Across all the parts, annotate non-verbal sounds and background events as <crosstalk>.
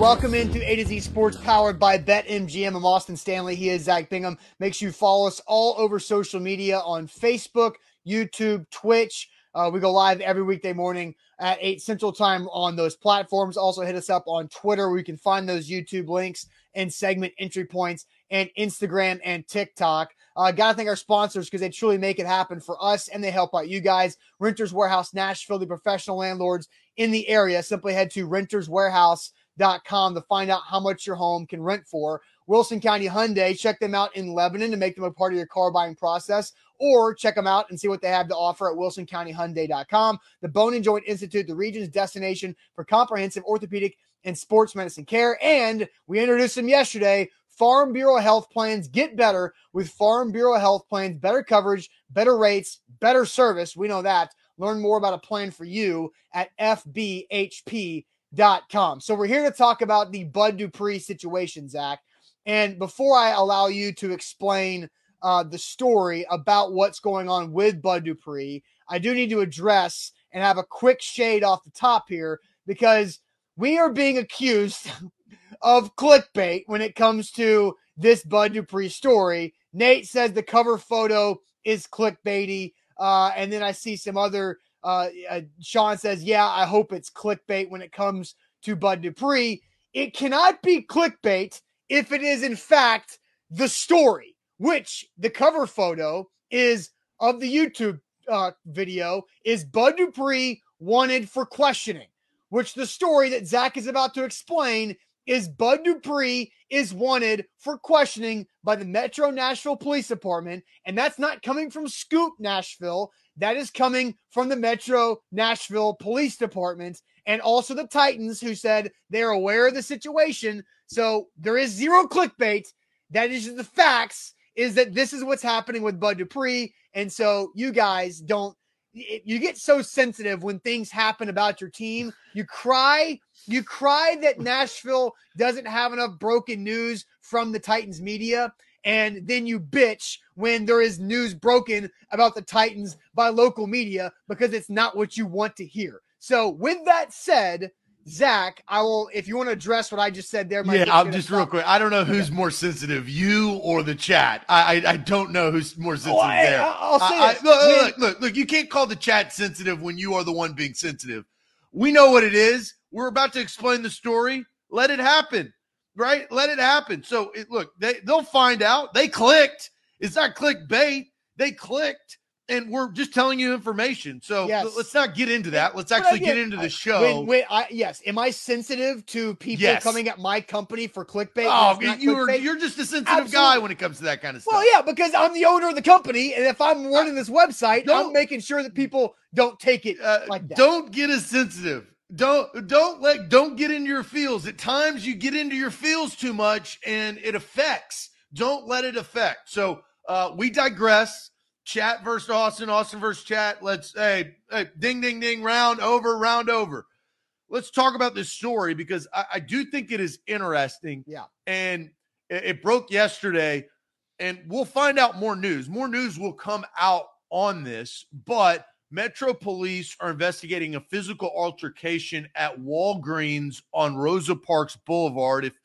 Welcome into A to Z Sports powered by BetMGM. I'm Austin Stanley. He is Zach Bingham. Make sure you follow us all over social media on Facebook, YouTube, Twitch. Uh, we go live every weekday morning at 8 Central Time on those platforms. Also, hit us up on Twitter where you can find those YouTube links and segment entry points, and Instagram and TikTok. Uh, Got to thank our sponsors because they truly make it happen for us and they help out you guys. Renters Warehouse Nashville, the professional landlords in the area. Simply head to renterswarehouse.com to find out how much your home can rent for. Wilson County Hyundai, check them out in Lebanon to make them a part of your car buying process or check them out and see what they have to offer at wilsoncountyhyundai.com. The Bone and Joint Institute, the region's destination for comprehensive orthopedic and sports medicine care. And we introduced them yesterday. Farm Bureau Health Plans get better with Farm Bureau Health Plans, better coverage, better rates, better service. We know that. Learn more about a plan for you at FBHP.com. So we're here to talk about the Bud Dupree situation, Zach. And before I allow you to explain uh, the story about what's going on with Bud Dupree, I do need to address and have a quick shade off the top here because we are being accused <laughs> of clickbait when it comes to this Bud Dupree story. Nate says the cover photo is clickbaity. Uh, and then I see some other, uh, uh, Sean says, yeah, I hope it's clickbait when it comes to Bud Dupree. It cannot be clickbait if it is, in fact, the story which the cover photo is of the YouTube uh, video is Bud Dupree wanted for questioning, which the story that Zach is about to explain is Bud Dupree is wanted for questioning by the Metro Nashville Police Department. And that's not coming from Scoop Nashville. That is coming from the Metro Nashville Police Department and also the Titans, who said they're aware of the situation. So there is zero clickbait. That is the facts is that this is what's happening with Bud Dupree. And so you guys don't, you get so sensitive when things happen about your team. You cry, you cry that <laughs> Nashville doesn't have enough broken news from the Titans media. And then you bitch when there is news broken about the Titans by local media because it's not what you want to hear. So, with that said, Zach, I will. If you want to address what I just said there, yeah, I'm just real quick. I don't know who's okay. more sensitive, you or the chat. I I, I don't know who's more sensitive oh, I, there. I'll say I, it. look, look, look, look, you can't call the chat sensitive when you are the one being sensitive. We know what it is. We're about to explain the story. Let it happen, right? Let it happen. So, it, look, they they'll find out. They clicked. It's not clickbait. They clicked and we're just telling you information. So yes. let's not get into that. Let's actually get into the show. Wait, wait I, yes. Am I sensitive to people yes. coming at my company for clickbait? Oh, you're clickbait? you're just a sensitive Absolutely. guy when it comes to that kind of stuff. Well, yeah, because I'm the owner of the company, and if I'm running this website, I'm making sure that people don't take it uh, like that. Don't get as sensitive. Don't don't let don't get into your feels. At times you get into your feels too much, and it affects. Don't let it affect. So uh, we digress. Chat versus Austin, Austin versus chat. Let's hey, hey, ding, ding, ding, round over, round over. Let's talk about this story because I, I do think it is interesting. Yeah. And it, it broke yesterday, and we'll find out more news. More news will come out on this, but Metro Police are investigating a physical altercation at Walgreens on Rosa Parks Boulevard. If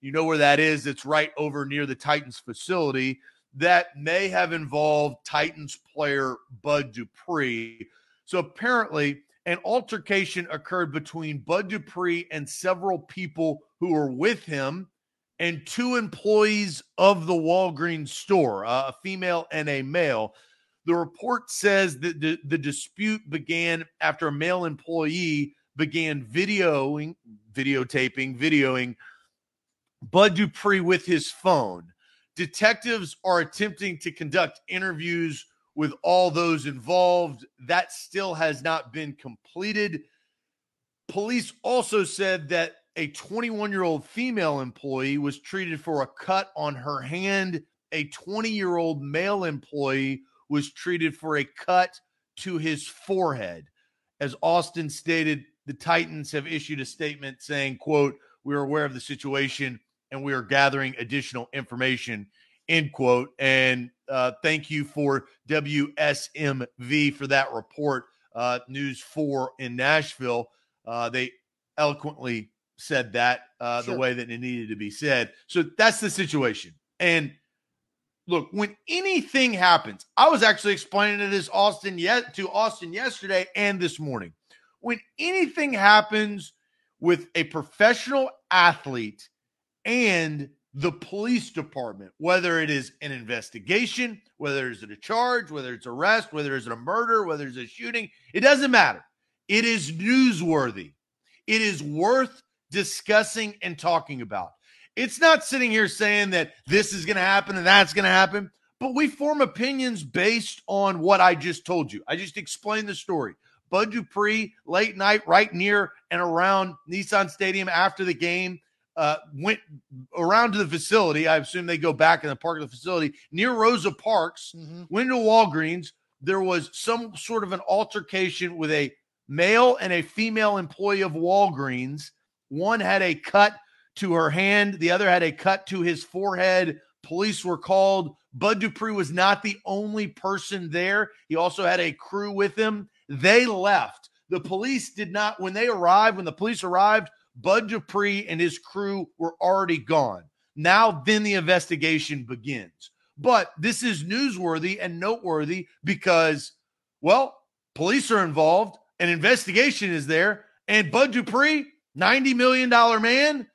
you know where that is, it's right over near the Titans facility that may have involved Titans player Bud Dupree. So apparently, an altercation occurred between Bud Dupree and several people who were with him and two employees of the Walgreens store, uh, a female and a male. The report says that the, the dispute began after a male employee began videoing, videotaping, videoing Bud Dupree with his phone. Detectives are attempting to conduct interviews with all those involved. That still has not been completed. Police also said that a 21 year old female employee was treated for a cut on her hand. A 20 year old male employee was treated for a cut to his forehead. As Austin stated, the Titans have issued a statement saying, quote, we're aware of the situation and we are gathering additional information end quote and uh, thank you for wsmv for that report uh, news 4 in nashville uh, they eloquently said that uh, sure. the way that it needed to be said. So that's the situation. And look, when anything happens, I was actually explaining to this Austin yet to Austin yesterday and this morning. When anything happens with a professional athlete and the police department, whether it is an investigation, whether it's a charge, whether it's arrest, whether it's a murder, whether it's a shooting, it doesn't matter. It is newsworthy. It is worth discussing and talking about. It's not sitting here saying that this is going to happen and that's going to happen, but we form opinions based on what I just told you. I just explained the story. Bud Dupree, late night, right near and around Nissan Stadium after the game, uh, went around to the facility. I assume they go back in the park of the facility near Rosa Parks, mm-hmm. went to Walgreens. There was some sort of an altercation with a male and a female employee of Walgreens. One had a cut to her hand, the other had a cut to his forehead. Police were called. Bud Dupree was not the only person there. He also had a crew with him. They left. The police did not, when they arrived, when the police arrived, Bud Dupree and his crew were already gone. Now, then the investigation begins. But this is newsworthy and noteworthy because, well, police are involved, an investigation is there, and Bud Dupree, $90 million man,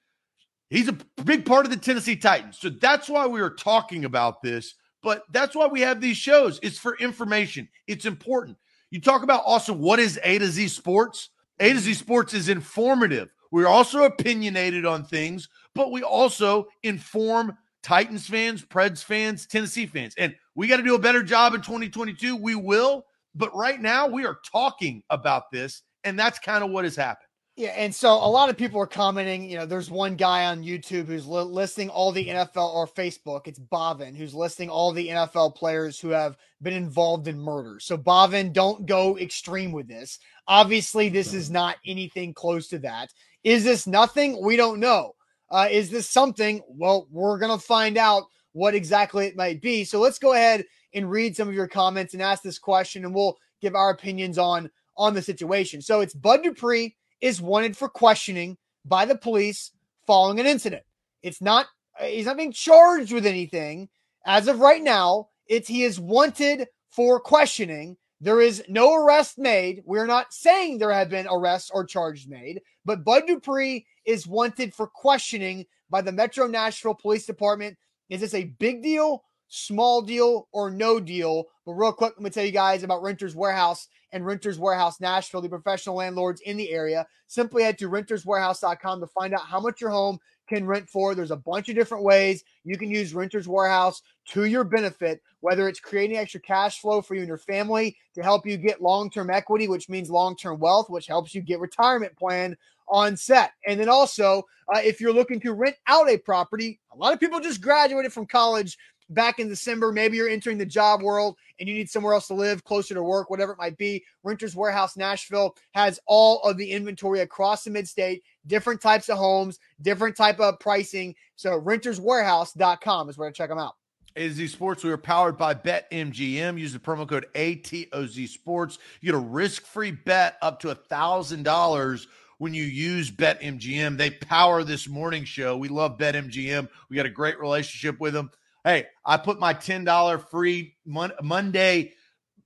he's a big part of the Tennessee Titans. So that's why we are talking about this. But that's why we have these shows. It's for information, it's important. You talk about also what is A to Z Sports? A to Z Sports is informative. We're also opinionated on things, but we also inform Titans fans, Preds fans, Tennessee fans. And we got to do a better job in 2022. We will. But right now, we are talking about this, and that's kind of what has happened. Yeah, and so a lot of people are commenting. You know, there's one guy on YouTube who's li- listing all the NFL or Facebook. It's Bavin who's listing all the NFL players who have been involved in murder. So Bavin, don't go extreme with this. Obviously, this is not anything close to that. Is this nothing? We don't know. Uh, is this something? Well, we're gonna find out what exactly it might be. So let's go ahead and read some of your comments and ask this question, and we'll give our opinions on on the situation. So it's Bud Dupree is wanted for questioning by the police following an incident. It's not he's not being charged with anything as of right now. It's he is wanted for questioning. There is no arrest made. We're not saying there have been arrests or charges made, but Bud Dupree is wanted for questioning by the Metro Nashville Police Department. Is this a big deal, small deal, or no deal? But real quick, let me tell you guys about Renters Warehouse and Renters Warehouse Nashville, the professional landlords in the area. Simply head to renterswarehouse.com to find out how much your home can rent for. There's a bunch of different ways you can use Renters Warehouse to your benefit, whether it's creating extra cash flow for you and your family to help you get long term equity, which means long term wealth, which helps you get retirement plan on set. And then also, uh, if you're looking to rent out a property, a lot of people just graduated from college back in December. Maybe you're entering the job world and you need somewhere else to live, closer to work, whatever it might be. Renters Warehouse Nashville has all of the inventory across the mid-state, different types of homes, different type of pricing. So renterswarehouse.com is where to check them out. A to Sports. We are powered by BetMGM. Use the promo code ATOZ Sports. You get a risk-free bet up to a thousand dollars when you use BetMGM. They power this morning show. We love BetMGM. We got a great relationship with them. Hey, I put my $10 free mon- Monday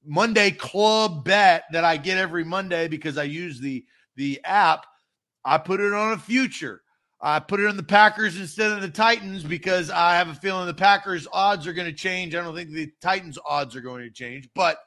Monday club bet that I get every Monday because I use the the app. I put it on a future. I put it on the Packers instead of the Titans because I have a feeling the Packers odds are going to change. I don't think the Titans odds are going to change, but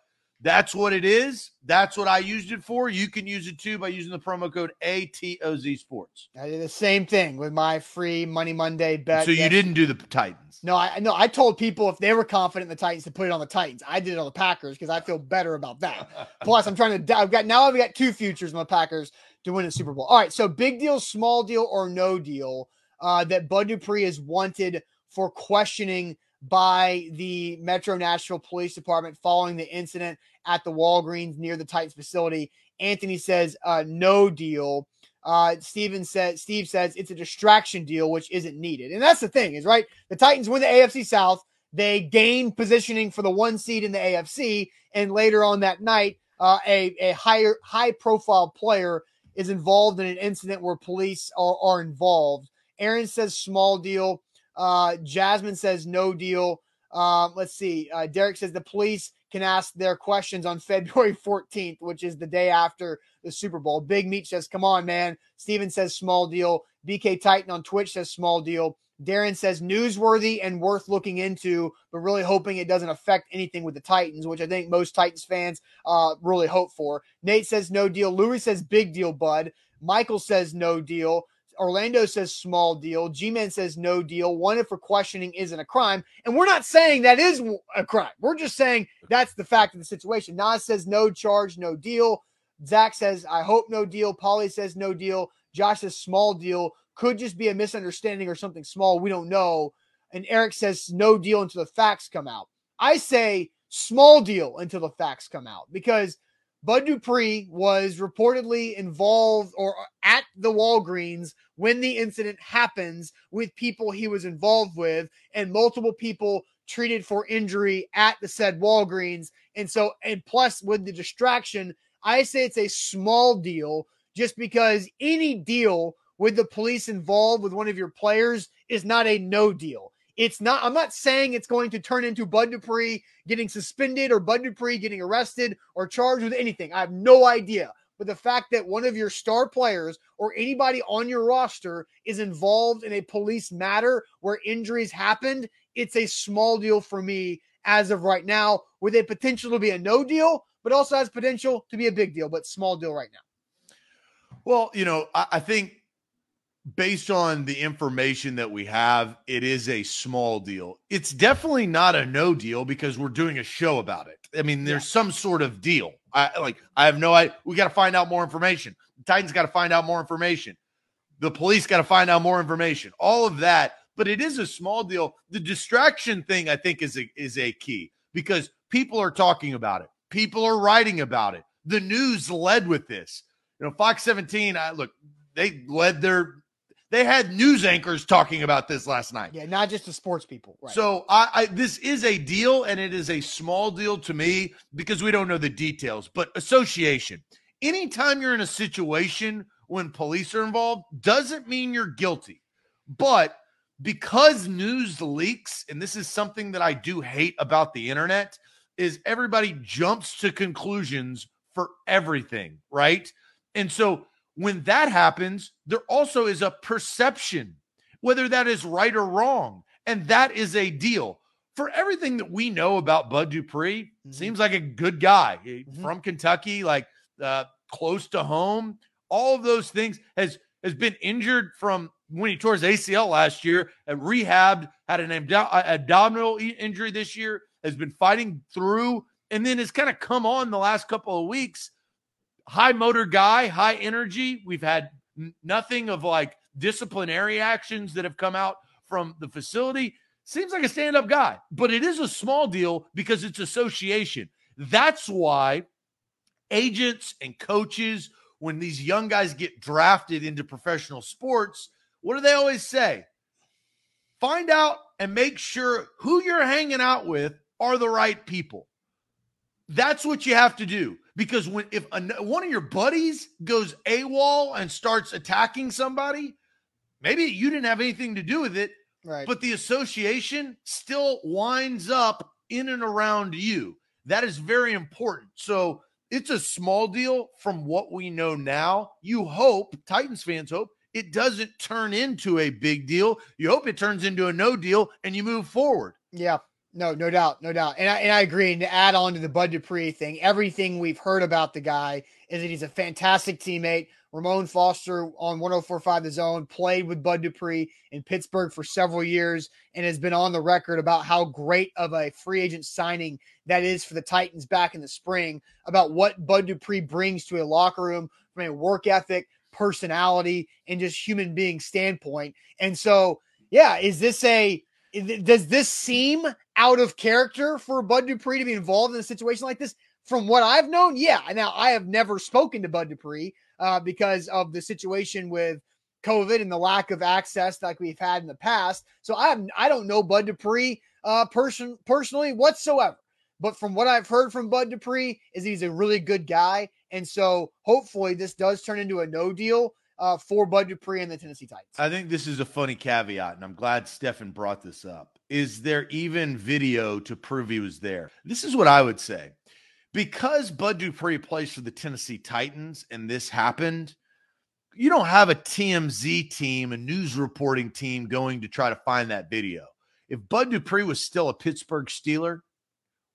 that's what it is. That's what I used it for. You can use it too by using the promo code ATOZ Sports. I did the same thing with my free Money Monday bet. So you didn't do the Titans? No, I no. I told people if they were confident in the Titans to put it on the Titans. I did it on the Packers because I feel better about that. <laughs> Plus, I'm trying to. I've got now. I've got two futures on the Packers to win the Super Bowl. All right. So big deal, small deal, or no deal. Uh, that Bud Dupree is wanted for questioning by the Metro Nashville Police Department following the incident at the Walgreens near the Titans facility. Anthony says uh, no deal. Uh, Steven says Steve says it's a distraction deal, which isn't needed. And that's the thing, is right. The Titans win the AFC South. They gain positioning for the one seed in the AFC, and later on that night, uh, a a higher high profile player is involved in an incident where police are, are involved. Aaron says small deal. Uh, Jasmine says no deal. Um, let's see. Uh, Derek says the police can ask their questions on <laughs> February 14th, which is the day after the Super Bowl. Big Meat says, come on, man. Steven says small deal. BK Titan on Twitch says small deal. Darren says newsworthy and worth looking into, but really hoping it doesn't affect anything with the Titans, which I think most Titans fans uh, really hope for. Nate says no deal. Louis says big deal, bud. Michael says no deal. Orlando says small deal. G Man says no deal. Wanted for questioning isn't a crime. And we're not saying that is a crime. We're just saying that's the fact of the situation. Nas says no charge, no deal. Zach says, I hope no deal. Polly says no deal. Josh says small deal. Could just be a misunderstanding or something small. We don't know. And Eric says no deal until the facts come out. I say small deal until the facts come out because Bud Dupree was reportedly involved or at the Walgreens when the incident happens with people he was involved with and multiple people treated for injury at the said Walgreens. And so, and plus with the distraction, I say it's a small deal just because any deal with the police involved with one of your players is not a no deal. It's not, I'm not saying it's going to turn into Bud Dupree getting suspended or Bud Dupree getting arrested or charged with anything. I have no idea. But the fact that one of your star players or anybody on your roster is involved in a police matter where injuries happened, it's a small deal for me as of right now, with a potential to be a no deal, but also has potential to be a big deal, but small deal right now. Well, you know, I, I think based on the information that we have, it is a small deal. It's definitely not a no deal because we're doing a show about it. I mean, there's yeah. some sort of deal. I like I have no idea. We got to find out more information. The Titans got to find out more information. The police got to find out more information. All of that, but it is a small deal. The distraction thing I think is a is a key because people are talking about it. People are writing about it. The news led with this. You know, Fox 17, I look, they led their they had news anchors talking about this last night. Yeah, not just the sports people. Right. So I, I, this is a deal, and it is a small deal to me because we don't know the details. But association, anytime you're in a situation when police are involved, doesn't mean you're guilty. But because news leaks, and this is something that I do hate about the internet, is everybody jumps to conclusions for everything, right? And so when that happens, there also is a perception, whether that is right or wrong. And that is a deal. For everything that we know about Bud Dupree, mm-hmm. seems like a good guy mm-hmm. from Kentucky, like uh, close to home. All of those things has has been injured from when he tore his ACL last year, and rehabbed, had an abdominal injury this year, has been fighting through, and then has kind of come on the last couple of weeks high motor guy, high energy. We've had nothing of like disciplinary actions that have come out from the facility. Seems like a stand up guy, but it is a small deal because it's association. That's why agents and coaches, when these young guys get drafted into professional sports, what do they always say? Find out and make sure who you're hanging out with are the right people. That's what you have to do because when if a, one of your buddies goes AWOL and starts attacking somebody, maybe you didn't have anything to do with it, right? But the association still winds up in and around you. That is very important. So it's a small deal from what we know now. You hope Titans fans hope it doesn't turn into a big deal. You hope it turns into a no deal and you move forward. Yeah. No, no doubt, no doubt, and I, and I agree. And to add on to the Bud Dupree thing, everything we've heard about the guy is that he's a fantastic teammate. Ramon Foster on 104.5 The Zone played with Bud Dupree in Pittsburgh for several years and has been on the record about how great of a free agent signing that is for the Titans back in the spring. About what Bud Dupree brings to a locker room from a work ethic, personality, and just human being standpoint. And so, yeah, is this a does this seem out of character for Bud Dupree to be involved in a situation like this? From what I've known, yeah. Now I have never spoken to Bud Dupree uh, because of the situation with COVID and the lack of access like we've had in the past. So I have I don't know Bud Dupree uh, person personally whatsoever. But from what I've heard from Bud Dupree, is he's a really good guy, and so hopefully this does turn into a no deal uh, for Bud Dupree and the Tennessee Titans. I think this is a funny caveat, and I'm glad Stefan brought this up. Is there even video to prove he was there? This is what I would say. Because Bud Dupree plays for the Tennessee Titans and this happened, you don't have a TMZ team, a news reporting team going to try to find that video. If Bud Dupree was still a Pittsburgh Steeler,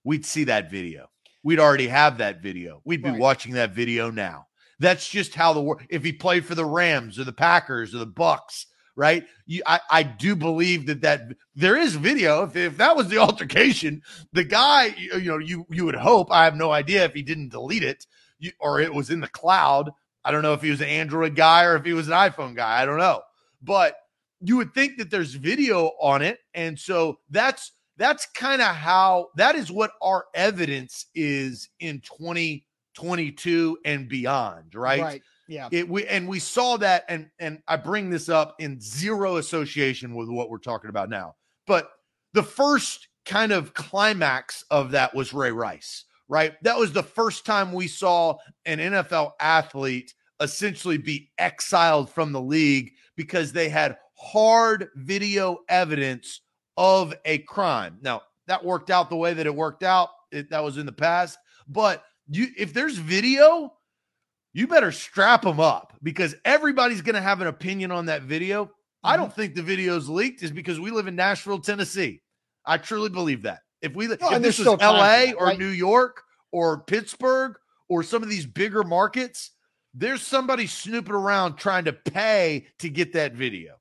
we'd see that video. We'd already have that video. We'd be right. watching that video now. That's just how the world. If he played for the Rams or the Packers or the Bucks, right? You, I, I do believe that that there is video. If, if that was the <laughs> altercation, the guy, you, you know, you you would hope. I have no idea if he didn't delete it you, or it was in the cloud. I don't know if he was an Android guy or if he was an iPhone guy. I don't know, but you would think that there's video on it, and so that's that's kind of how that is what our evidence is in 2022 and beyond, right? Right. Yeah. It we and we saw that and and I bring this up in zero association with what we're talking about now. But the first kind of climax of that was Ray Rice, right? That was the first time we saw an NFL athlete essentially be exiled from the league because they had hard video evidence of a crime. Now, that worked out the way that it worked out. It, that was in the past, but you if there's video you better strap them up because everybody's going to have an opinion on that video. Mm-hmm. I don't think the video's leaked is because we live in Nashville, Tennessee. I truly believe that. If we, no, if this was LA that, or right? New York or Pittsburgh or some of these bigger markets, there's somebody snooping around trying to pay to get that video.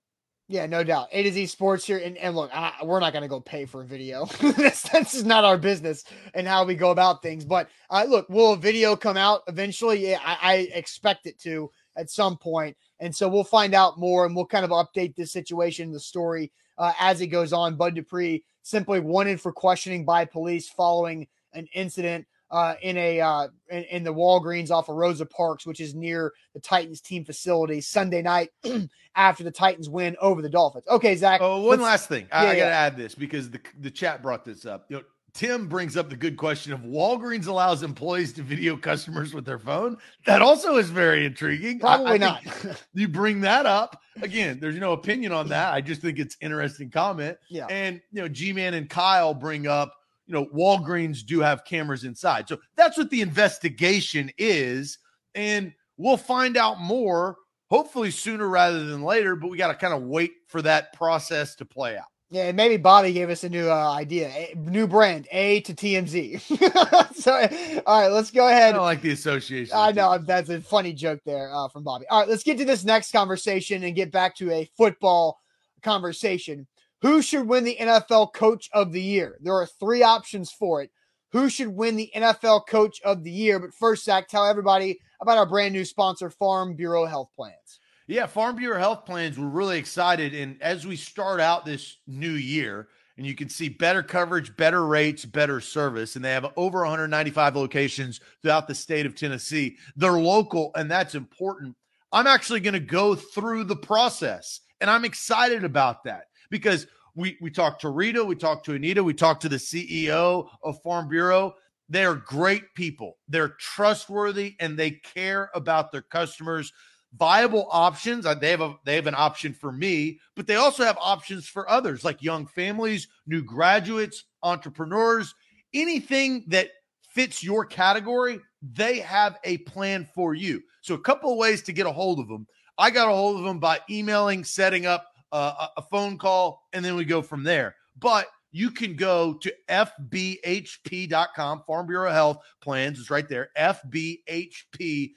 Yeah, no doubt. A to Z Sports here, and, and look, I, we're not going to go pay for a video. <laughs> this, that's just not our business and how we go about things. But uh, look, will a video come out eventually? Yeah, I, I expect it to at some point, and so we'll find out more, and we'll kind of update this situation, the story uh, as it goes on. Bud Dupree simply wanted for questioning by police following an incident uh, in a uh, in, in, the Walgreens off of Rosa Parks, which is near the Titans team facility, Sunday night <clears throat> after the Titans win over the Dolphins. Okay, Zach. Oh, one last thing. I, I got to yeah. add this because the the chat brought this up. You know, Tim brings up the good question of Walgreens allows employees to video customers with their phone. That also is very intriguing. Probably I, I not. <laughs> you bring that up again. There's no opinion on that. I just think it's interesting comment. Yeah. And you know, G Man and Kyle bring up you know, Walgreens do have cameras inside. So that's what the investigation is. And we'll find out more, hopefully sooner rather than later, but we got to kind of wait for that process to play out. Yeah, and maybe Bobby gave us a new uh, idea, a new brand, A to TMZ. <laughs> so, all right, let's go ahead. I don't like the association. I know that's a funny joke there uh, from Bobby. All right, let's get to this next conversation and get back to a football conversation. Who should win the NFL Coach of the Year? There are three options for it. Who should win the NFL Coach of the Year? But first, Zach, tell everybody about our brand new sponsor, Farm Bureau Health Plans. Yeah, Farm Bureau Health Plans. We're really excited. And as we start out this new year, and you can see better coverage, better rates, better service. And they have over 195 locations throughout the state of Tennessee. They're local, and that's important. I'm actually going to go through the process, and I'm excited about that because we we talked to Rita, we talked to Anita, we talked to the CEO of Farm Bureau. They're great people. They're trustworthy and they care about their customers. Viable options. Uh, they have a they have an option for me, but they also have options for others like young families, new graduates, entrepreneurs, anything that fits your category, they have a plan for you. So a couple of ways to get a hold of them. I got a hold of them by emailing, setting up uh, a phone call, and then we go from there. But you can go to fbhp.com, Farm Bureau Health Plans is right there, fbhp.com,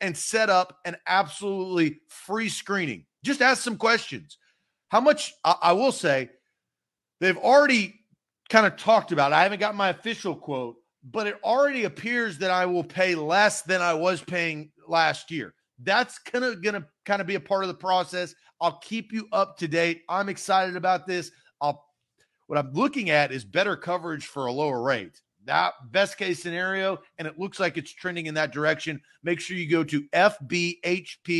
and set up an absolutely free screening. Just ask some questions. How much, I, I will say, they've already kind of talked about, I haven't got my official quote, but it already appears that I will pay less than I was paying last year. That's gonna gonna kind of be a part of the process. I'll keep you up to date. I'm excited about this. I'll what I'm looking at is better coverage for a lower rate. That best case scenario, and it looks like it's trending in that direction. Make sure you go to fbhp.com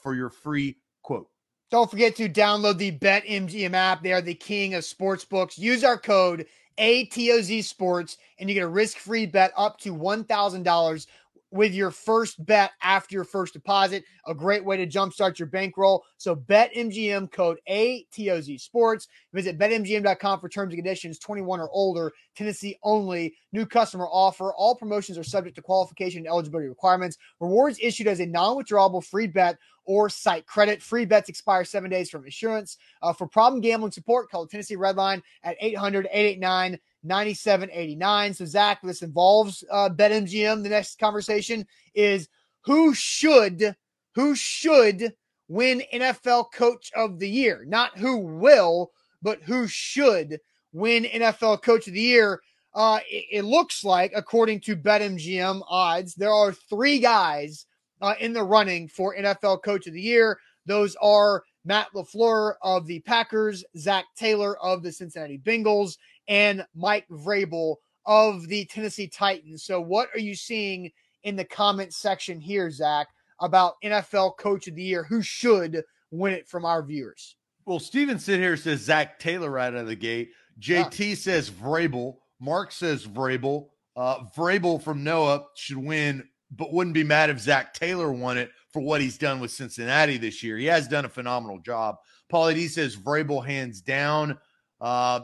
for your free quote. Don't forget to download the BetMGM app. They are the king of sports books. Use our code ATOZ Sports, and you get a risk free bet up to $1,000 with your first bet after your first deposit. A great way to jumpstart your bankroll. So BetMGM code ATOZ Sports. Visit betmgm.com for terms and conditions. 21 or older, Tennessee only. New customer offer. All promotions are subject to qualification and eligibility requirements. Rewards issued as a non-withdrawable free bet or site credit. Free bets expire seven days from issuance. Uh, for problem gambling support, call Tennessee Redline at 800 889 9789. So, Zach, this involves uh, BetMGM. The next conversation is who should, who should win NFL Coach of the Year? Not who will, but who should win NFL Coach of the Year. Uh, it, it looks like, according to BetMGM odds, there are three guys uh, in the running for NFL Coach of the Year. Those are Matt LaFleur of the Packers, Zac Taylor of the Cincinnati Bengals, and Mike Vrabel of the Tennessee Titans. So, what are you seeing in the comment section here, Zach, about NFL Coach of the Year? Who should win it from our viewers? Well, Steven sit here says Zac Taylor right out of the gate. JT says Vrabel. Mark says Vrabel. Uh, Vrabel from Noah should win, but wouldn't be mad if Zac Taylor won it for what he's done with Cincinnati this year. He has done a phenomenal job. Paulie D says Vrabel hands down. Uh,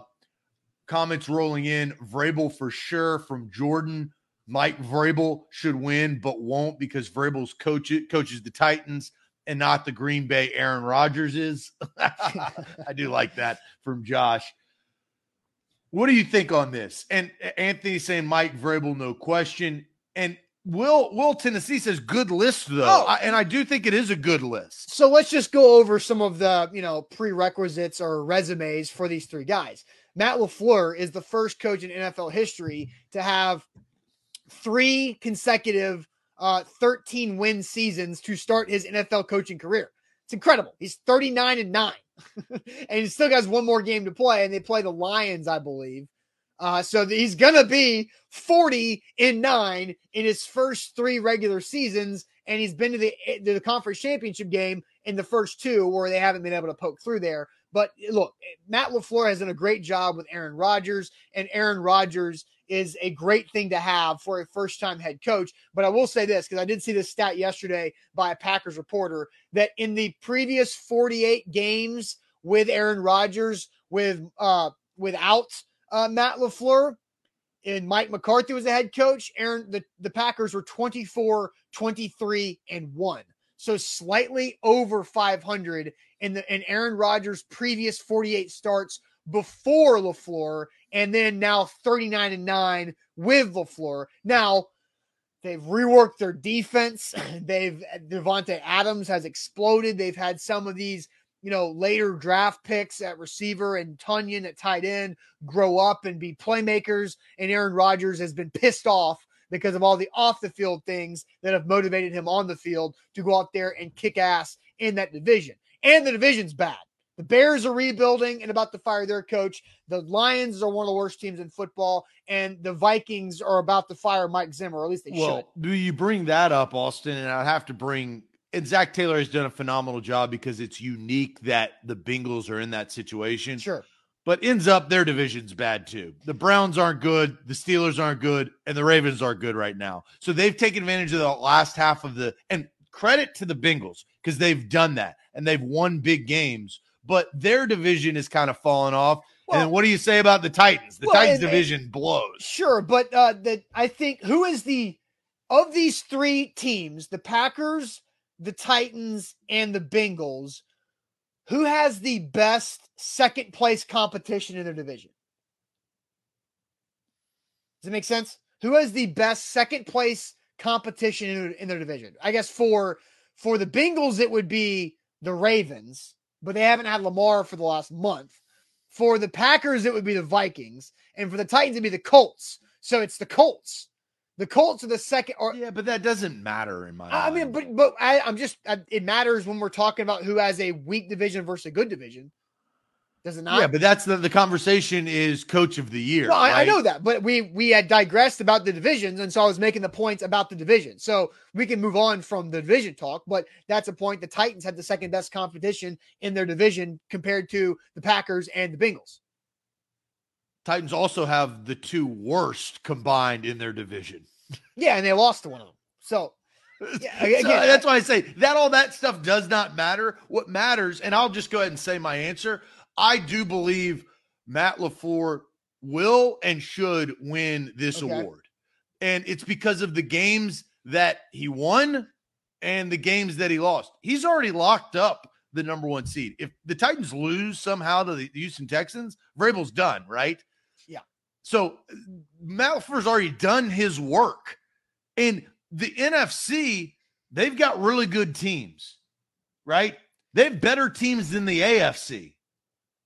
Comments rolling in. Vrabel for sure from Jordan. Mike Vrabel should win, but won't because Vrabel's coach coaches the Titans and not the Green Bay Aaron Rodgers is. <laughs> I do like that from Josh. What do you think on this? And Anthony saying Mike Vrabel, no question. And Will Will Tennessee says good list though, oh. I, and I do think it is a good list. So let's just go over some of the you know prerequisites or resumes for these three guys. Matt LaFleur is the first coach in NFL history to have three consecutive uh, 13 win seasons to start his NFL coaching career. It's incredible. He's 39 and 9. <laughs> and he still has one more game to play, and they play the Lions, I believe. Uh, so he's going to be 40 in 9 in his first three regular seasons. And he's been to the, to the conference championship game in the first two where they haven't been able to poke through there. But look, Matt LaFleur has done a great job with Aaron Rodgers, and Aaron Rodgers is a great thing to have for a first time head coach. But I will say this because I did see this stat yesterday by a Packers reporter that in the previous 48 games with Aaron Rodgers, with uh, without uh, Matt LaFleur, and Mike McCarthy was the head coach, Aaron the, the Packers were 24, 23, and 1. So slightly over 500 in the in Aaron Rodgers' previous 48 starts before LaFleur, and then now 39 and 9 with LaFleur. Now they've reworked their defense. <clears throat> They've Davante Adams has exploded. They've had some of these, you know, later draft picks at receiver and Tonyan at tight end grow up and be playmakers. And Aaron Rodgers has been pissed off because of all the off the field things that have motivated him on the field to go out there and kick ass in that division and the division's bad. The Bears are rebuilding and about to fire their coach. The Lions are one of the worst teams in football, and the Vikings are about to fire Mike Zimmer, or at least they well, should. Do you bring that up, Austin? And I'd have to bring and Zac Taylor has done a phenomenal job because it's unique that the Bengals are in that situation. Sure. But ends up their division's bad too. The Browns aren't good, the Steelers aren't good, and the Ravens aren't good right now. So they've taken advantage of the last half of the and credit to the Bengals because they've done that and they've won big games, but their division is kind of falling off. Well, and what do you say about the Titans? The well, Titans and, division and, blows. Sure, but uh that I think who is the of these three teams, the Packers, the Titans, and the Bengals, who has the best second place competition in their division? Does it make sense? Who has the best second place competition in, in their division? I guess for for the Bengals, it would be the Ravens, but they haven't had Lamar for the last month. For the Packers, it would be the Vikings, and for the Titans, it'd be the Colts. So it's the Colts. The Colts are the second. Or yeah, but that doesn't matter in my. I mind. mean, but but I, am just. I, it matters when we're talking about who has a weak division versus a good division. Does it not? Yeah, but that's the, the conversation is coach of the year. No, right? I, I, know that, but we we had digressed about the divisions, and so I was making the points about the division. So we can move on from the division talk, but that's a point. The Titans had the second best competition in their division compared to the Packers and the Bengals. Titans also have the two worst combined in their division. Yeah, and they lost to one of them. So, <laughs> yeah, again, so that's why I say that all that stuff does not matter. What matters, and I'll just go ahead and say my answer. I do believe Matt LaFleur will and should win this okay. award. And it's because of the games that he won and the games that he lost. He's already locked up the number one seed. If the Titans lose somehow to the Houston Texans, Vrabel's done, right? Yeah. So Matt LaFleur's already done his work. And the NFC, they've got really good teams, right? They have better teams than the AFC.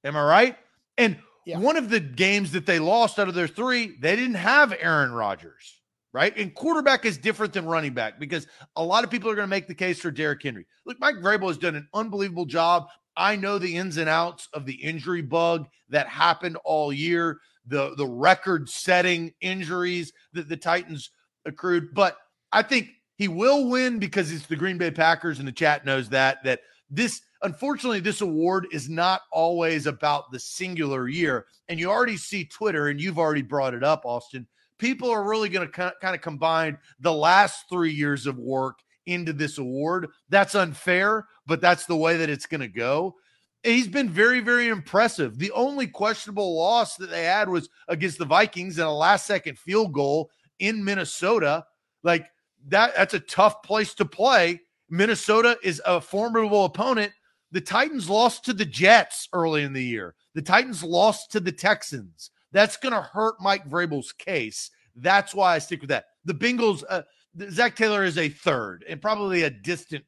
Am I right? And yeah. one of the games that they lost out of their three, they didn't have Aaron Rodgers, right? And quarterback is different than running back because a lot of people are going to make the case for Derrick Henry. Look, Mike Vrabel has done an unbelievable job. I know the ins and outs of the injury bug that happened all year, the the record-setting injuries that the Titans accrued, but I think he will win because it's the Green Bay Packers and the chat knows that that this unfortunately, this award is not always about the singular year. And you already see Twitter, and you've already brought it up, Austin. People are really going to kind of combine the last three years of work into this award. That's unfair, but that's the way that it's going to go. He's been very, very impressive. The only questionable loss that they had was against the Vikings in a last second field goal in Minnesota. Like that, that's a tough place to play. Minnesota is a formidable opponent, the Titans lost to the Jets early in the year. The Titans lost to the Texans. That's going to hurt Mike Vrabel's case. That's why I stick with that. The Bengals, uh, Zac Taylor is a third and probably a distant,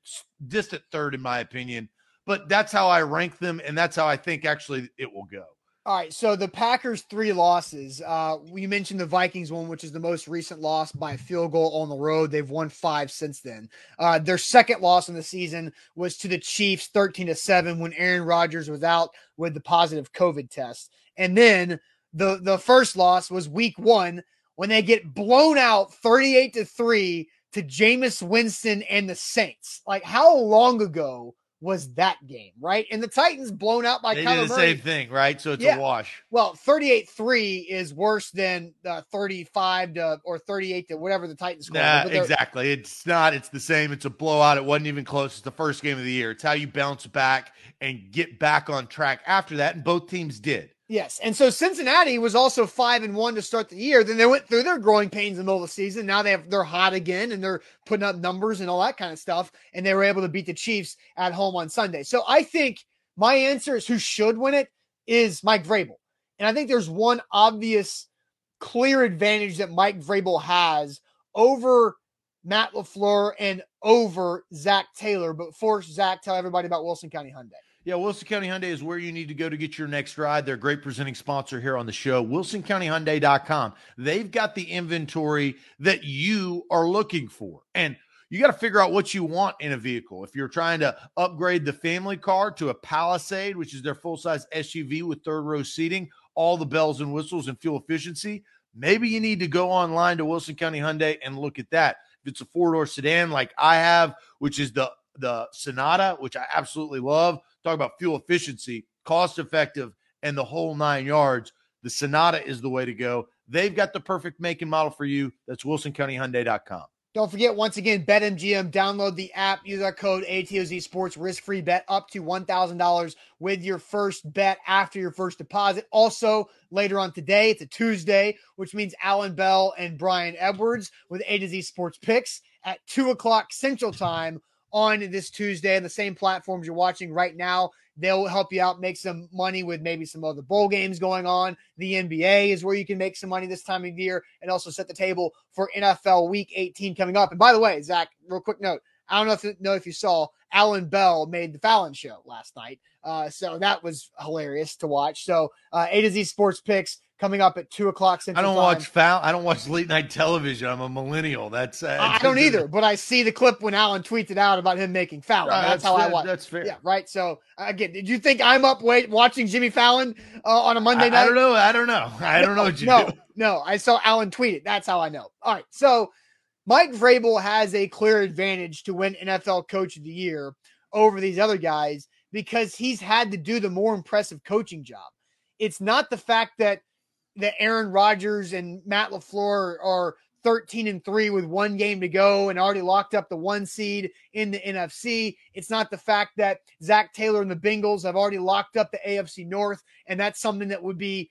distant third in my opinion. But that's how I rank them, and that's how I think actually it will go. All right, so the Packers three losses. Uh, we mentioned the Vikings one, which is the most recent loss by field goal on the road. They've won five since then. Uh, their second loss in the season was to the Chiefs, thirteen to seven, when Aaron Rodgers was out with the positive COVID test. And then the the first loss was Week One when they get blown out thirty eight to three to Jameis Winston and the Saints. Like how long ago was that game, right? And the Titans blown out by they Kyler did the Murray. same thing, right? So it's yeah. a wash. Well, 38-3 is worse than uh, 35 to or 38 to whatever the Titans scored. Nah, exactly. It's not. It's the same. It's a blowout. It wasn't even close. It's the first game of the year. It's how you bounce back and get back on track after that, and both teams did. Yes. And so Cincinnati was also five and one to start the year. Then they went through their growing pains in the middle of the season. Now they have they're hot again and they're putting up numbers and all that kind of stuff. And they were able to beat the Chiefs at home on Sunday. So I think my answer is who should win it is Mike Vrabel. And I think there's one obvious clear advantage that Mike Vrabel has over Matt LaFleur and over Zac Taylor. But first, Zach, tell everybody about Wilson County Hyundai. Yeah, Wilson County Hyundai is where you need to go to get your next ride. They're a great presenting sponsor here on the show. WilsonCountyHyundai.com. They've got the inventory that you are looking for. And you got to figure out what you want in a vehicle. If you're trying to upgrade the family car to a Palisade, which is their full size SUV with third row seating, all the bells and whistles and fuel efficiency, maybe you need to go online to Wilson County Hyundai and look at that. If it's a four door sedan like I have, which is the the Sonata, which I absolutely love, talk about fuel efficiency, cost effective, and the whole nine yards. The Sonata is the way to go. They've got the perfect make and model for you. That's WilsonCountyHyundai.com. Don't forget, once again, BetMGM. Download the app. Use our code ATOZ Sports. Risk free bet up to $1,000 with your first bet after your first deposit. Also, later on today, it's a Tuesday, which means Alan Bell and Brian Edwards with A to Z Sports Picks at 2 o'clock Central Time on this Tuesday on the same platforms you're watching right now. They'll help you out, make some money with maybe some other bowl games going on. The NBA is where you can make some money this time of year and also set the table for NFL Week 18 coming up. And by the way, Zach, real quick note I don't know if, you know if you saw Alan Bell made the Fallon show last night. Uh, so that was hilarious to watch. So uh, A to Z Sports Picks coming up at two o'clock Central. I don't time. watch foul. I don't watch late night television. I'm a millennial. That's uh, I don't either. But I see the clip when Alan tweeted out about him making Fallon. Uh, that's, that's, how I watch. That's fair. Yeah, right. So again, did you think I'm up wait watching Jimmy Fallon uh, on a Monday I, night? I don't know. I don't know. <laughs> I don't know what you no, do. No, I saw Alan tweet it. That's how I know. All right, so. Mike Vrabel has a clear advantage to win NFL Coach of the Year over these other guys because he's had to do the more impressive coaching job. It's not the fact that that Aaron Rodgers and Matt LaFleur are 13 and 3 with one game to go and already locked up the one seed in the NFC. It's not the fact that Zac Taylor and the Bengals have already locked up the AFC North, and that's something that would be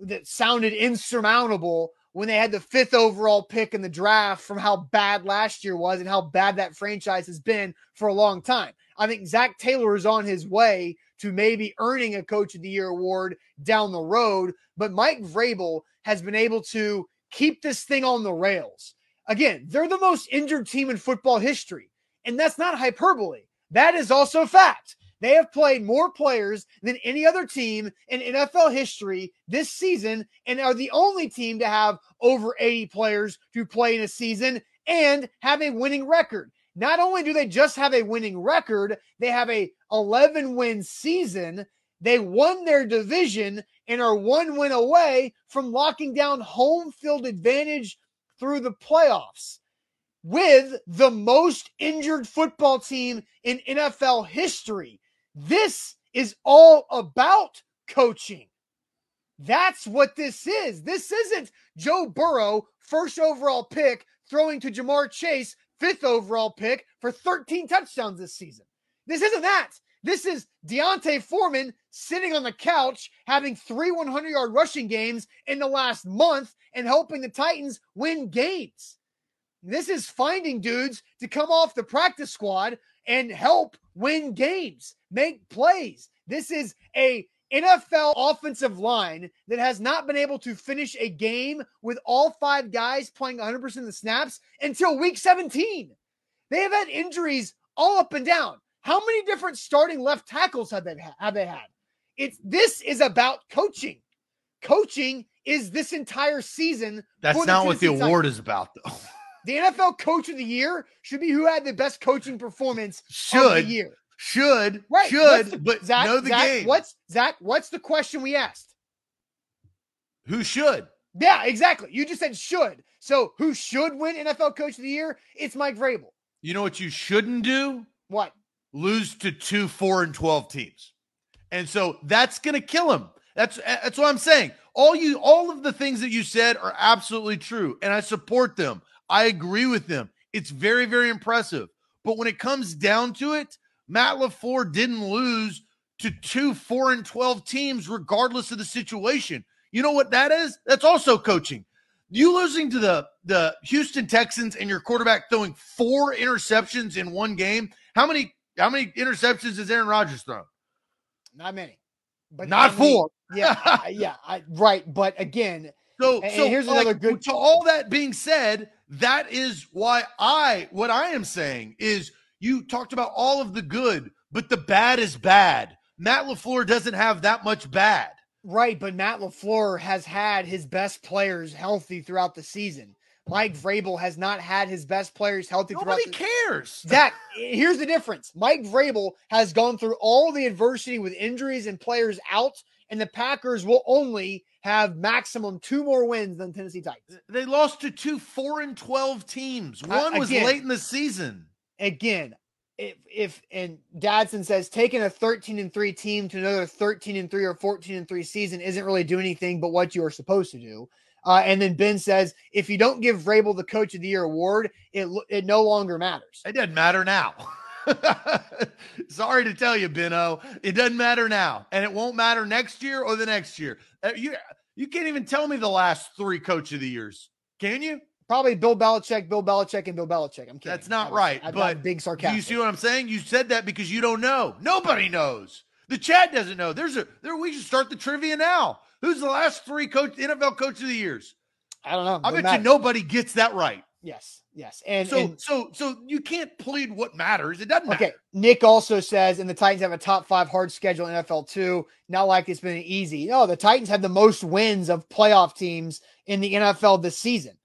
that sounded insurmountable when they had the fifth overall pick in the draft from how bad last year was and how bad that franchise has been for a long time. I think Zac Taylor is on his way to maybe earning a Coach of the Year award down the road, but Mike Vrabel has been able to keep this thing on the rails. Again, they're the most injured team in football history, and that's not hyperbole. That is also fact. They have played more players than any other team in NFL history this season and are the only team to have over 80 players to play in a season and have a winning record. Not only do they just have a winning record, they have a 11 win season. They won their division and are one win away from locking down home field advantage through the playoffs with the most injured football team in NFL history. This is all about coaching. That's what this is. This isn't Joe Burrow, first overall pick, throwing to Ja'Marr Chase, fifth overall pick, for 13 touchdowns this season. This isn't that. This is D'Onta Foreman sitting on the couch having three 100 yard rushing games in the last month and helping the Titans win games. This is finding dudes to come off the practice squad and help win games, make plays. This is a NFL offensive line that has not been able to finish a game with all five guys playing 100% of the snaps until week 17. They have had injuries all up and down. How many different starting left tackles have they have they had? It's this is about coaching. Coaching is this entire season. That's not what the award is about, though. <laughs> The NFL Coach of the Year should be who had the best coaching performance should, of the year. Should right. should the, but Zach, know the Zach, game. What's Zach? What's the question we asked? Who should? Yeah, exactly. You just said should. So who should win NFL Coach of the Year? It's Mike Vrabel. You know what you shouldn't do? What? Lose to two, four, and twelve teams, and so that's going to kill him. That's that's what I'm saying. All you, all of the things that you said are absolutely true, and I support them. I agree with them. It's very, very impressive. But when it comes down to it, Matt LaFleur didn't lose to two, four, and 12 teams, regardless of the situation. You know what that is? That's also coaching. You losing to the, the Houston Texans and your quarterback throwing four interceptions in one game. How many how many interceptions has Aaron Rodgers thrown? Not many. But not four. yeah, yeah, I, right. But again, <laughs> so, so here's another good. To all that being said, that is why I, what I am saying is you talked about all of the good, but the bad is bad. Matt LaFleur doesn't have that much bad. Right, but Matt LaFleur has had his best players healthy throughout the season. Mike Vrabel has not had his best players healthy Nobody throughout. Nobody cares. That here's the difference. Mike Vrabel has gone through all the adversity with injuries and players out, and the Packers will only have maximum two more wins than Tennessee Titans. They lost to two four and twelve teams. One was late in the season. Again, if if and Dadson says taking a 13 and 3 team to another 13 and 3 or 14 and 3 season isn't really doing anything but what you are supposed to do. Uh, and then Ben says, if you don't give Vrabel the Coach of the Year award, it it no longer matters. It doesn't matter now. <laughs> Sorry to tell you, Benno, it doesn't matter now, and it won't matter next year or the next year. Uh, you you can't even tell me the last three coach of the years, can you? Probably Bill Belichick, Bill Belichick, and Bill Belichick. I'm kidding. That's not right. I'm but big sarcastic. You see what I'm saying? You said that because you don't know. Nobody knows. The chat doesn't know. There's a there. We should start the trivia now. Who's the last three coach NFL coach of the years? I don't know. I bet matter. you nobody gets that right. Yes, yes, and so and, so so you can't plead what matters. It doesn't. Matter. Okay, matter. Nick also says, and the Titans have a top five hard schedule in NFL too. Not like it's been easy. No, the Titans have the most wins of playoff teams in the NFL this season.